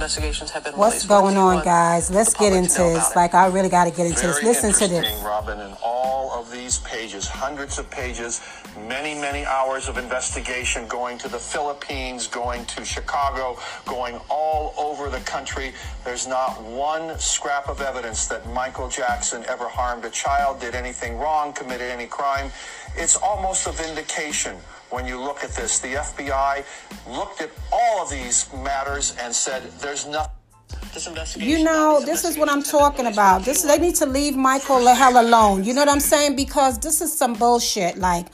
investigations have been What's going on, guys? Let's get into this. Like, I really got to get into Very this. Listen to this. Robin, in all of these pages, hundreds of pages, many, many hours of investigation going to the Philippines, going to Chicago, going all over the country. There's not one scrap of evidence that Michael Jackson ever harmed a child, did anything wrong, committed any crime. It's almost a vindication when you look at this. The FBI looked at all of these matters and said there's nothing. You know, this is what I'm talking about. This they need to leave Michael the hell alone. You know what I'm saying? Because this is some bullshit. Like,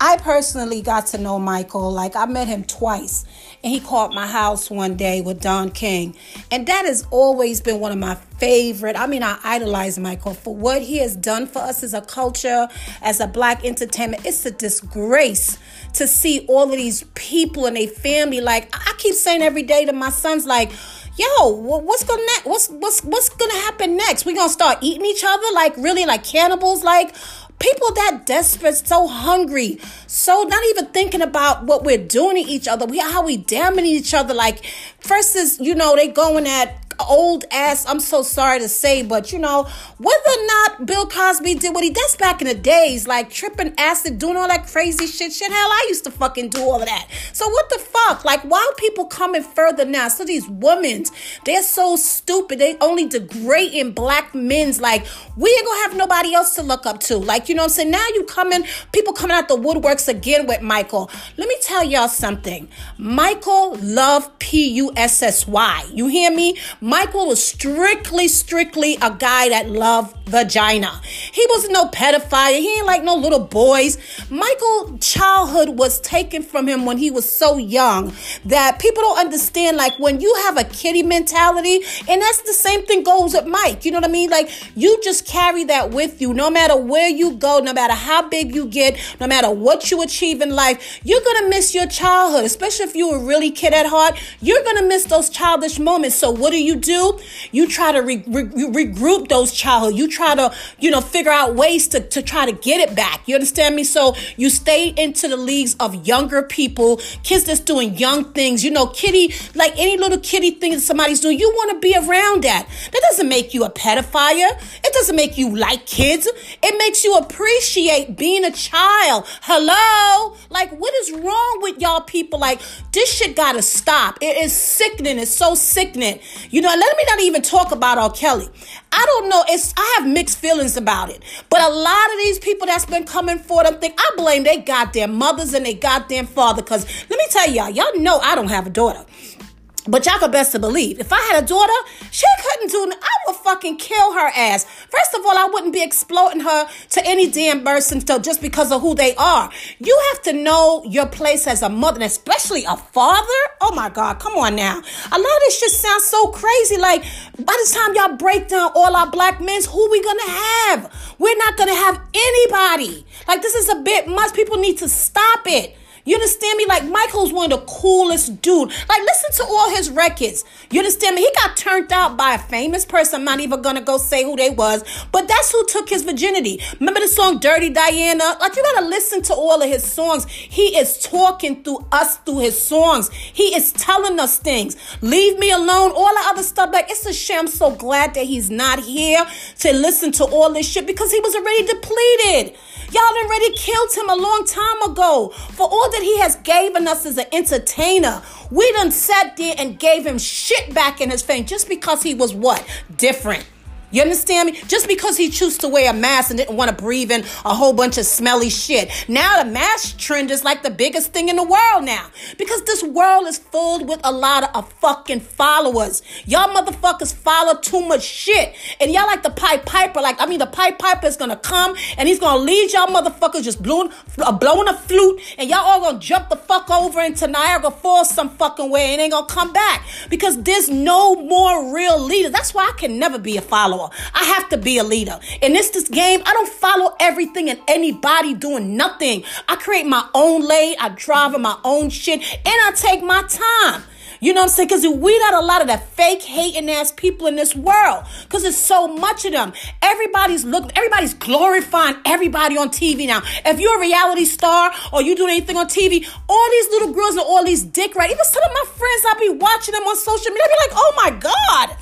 I personally got to know Michael. Like, I met him twice, and he called my house one day with Don King, and that has always been one of my favorite. I mean, I idolize Michael for what he has done for us as a culture, as a black entertainment. It's a disgrace to see all of these people and their family. Like, I keep saying every day to my sons, like yo, what's gonna what's what's what's gonna happen next? We gonna start eating each other like really like cannibals? Like people that desperate, so hungry, so not even thinking about what we're doing to each other, we how we damning each other. Like first is you know they going at old ass, I'm so sorry to say, but you know, whether or not Bill Cosby did what he that's back in the days, like tripping acid, doing all that crazy shit. Shit, hell, I used to fucking do all of that. So what the fuck? Like, why people coming further now? So these women, they're so stupid. They only degrading black men's like we ain't gonna have nobody else to look up to. Like, you know I'm saying? Now you coming, people coming out the woodworks again with Michael. Let me tell y'all something. Michael love P-U-S-S-Y. You hear me? Michael was strictly, strictly a guy that loved vagina. He was no pedophile. He ain't like no little boys. Michael childhood was taken from him when he was so young that people don't understand. Like when you have a kitty mentality, and that's the same thing goes with Mike. You know what I mean? Like you just carry that with you, no matter where you go, no matter how big you get, no matter what you achieve in life. You're gonna miss your childhood, especially if you were really kid at heart. You're gonna miss those childish moments. So what do you do? You try to re- re- regroup those childhood. You try to, you know, figure out ways to, to try to get it back. You understand me? So you stay into the leagues of younger people, kids that's doing young things. You know, kitty, like any little kitty thing that somebody's doing, you want to be around that. That doesn't make you a pedophile. It doesn't make you like kids. It makes you appreciate being a child. Hello? Like, what is wrong with y'all people? Like, this shit gotta stop. It is sickening. It's so sickening. You know, let me not even talk about R. Kelly. I don't know. It's I have mixed feelings about it. But a lot of these people that's been coming for them think I blame they goddamn mothers and they goddamn father. Cause let me tell y'all, y'all know I don't have a daughter. But y'all could best to believe, if I had a daughter, she couldn't do I would fucking kill her ass. First of all, I wouldn't be exploiting her to any damn person just because of who they are. You have to know your place as a mother, and especially a father. Oh my God, come on now. A lot of this just sounds so crazy. Like, by the time y'all break down all our black men, who we gonna have? We're not gonna have anybody. Like, this is a bit much. People need to stop it. You understand me? Like Michael's one of the coolest dude. Like listen to all his records. You understand me? He got turned out by a famous person. I'm not even gonna go say who they was, but that's who took his virginity. Remember the song Dirty Diana? Like you gotta listen to all of his songs. He is talking through us through his songs. He is telling us things. Leave me alone. All the other stuff. Like it's a shame. I'm so glad that he's not here to listen to all this shit because he was already depleted. Y'all already killed him a long time ago for all that he has given us as an entertainer. We done sat there and gave him shit back in his face just because he was what? Different. You understand me? Just because he chose to wear a mask and didn't want to breathe in a whole bunch of smelly shit. Now the mask trend is like the biggest thing in the world now. Because this world is filled with a lot of fucking followers. Y'all motherfuckers follow too much shit. And y'all like the Pied Piper. Like, I mean, the Pied Piper is gonna come and he's gonna lead y'all motherfuckers just blowing, uh, blowing a flute and y'all all gonna jump the fuck over into Niagara Falls some fucking way and ain't gonna come back. Because there's no more real leaders. That's why I can never be a follower follower. I have to be a leader. In this, this game, I don't follow everything and anybody doing nothing. I create my own lane. I drive in my own shit and I take my time. You know what I'm saying? Because we out a lot of the fake hating ass people in this world. Because there's so much of them. Everybody's looking, everybody's glorifying everybody on TV now. If you're a reality star or you doing anything on TV, all these little girls and all these dick right. Even some of my friends, I'll be watching them on social media. I'll be like, oh my God.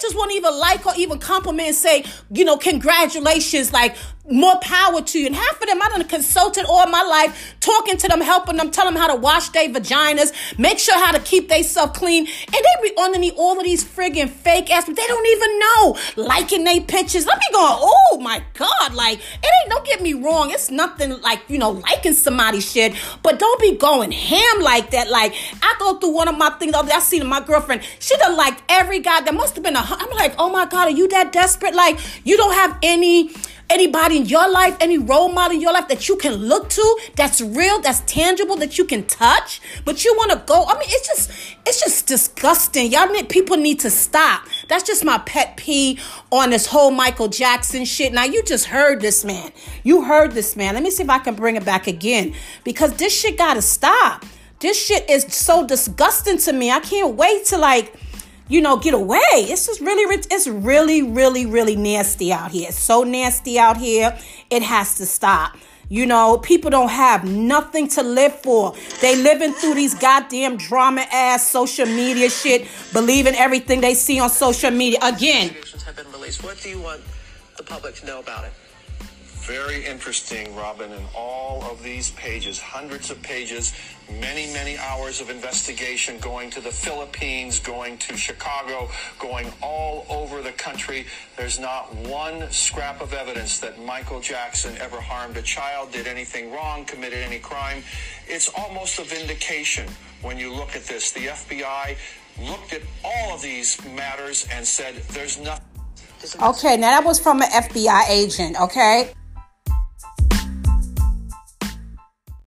Bitches won't even like or even compliment and say, you know, congratulations, like more power to you. And half of them I done consulted all my life, talking to them, helping them, telling them how to wash their vaginas, make sure how to keep themselves clean. And they be underneath all of these friggin' fake ass, but they don't even know. Liking their pictures. Let me go, oh my God. Like, it ain't, don't get me wrong. It's nothing like, you know, liking somebody's shit, but don't be going ham like that. Like, I go through one of my things, I seen my girlfriend, she done liked every guy. that must have been a, I'm like, oh my God, are you that desperate? Like, you don't have any anybody in your life, any role model in your life that you can look to, that's real, that's tangible, that you can touch, but you want to go. I mean, it's just, it's just disgusting. Y'all need, people need to stop. That's just my pet peeve on this whole Michael Jackson shit. Now, you just heard this man. You heard this man. Let me see if I can bring it back again because this shit got to stop. This shit is so disgusting to me. I can't wait to like, you know, get away. It's just really, it's really, really, really nasty out here. It's so nasty out here. It has to stop. You know, people don't have nothing to live for. They living through these goddamn drama ass social media shit, believing everything they see on social media. Again. Have been released. What do you want the public to know about it? Very interesting, Robin, in all of these pages, hundreds of pages, many, many hours of investigation going to the Philippines, going to Chicago, going all over the country. There's not one scrap of evidence that Michael Jackson ever harmed a child, did anything wrong, committed any crime. It's almost a vindication when you look at this. The FBI looked at all of these matters and said there's nothing. Okay, now that was from an FBI agent, okay?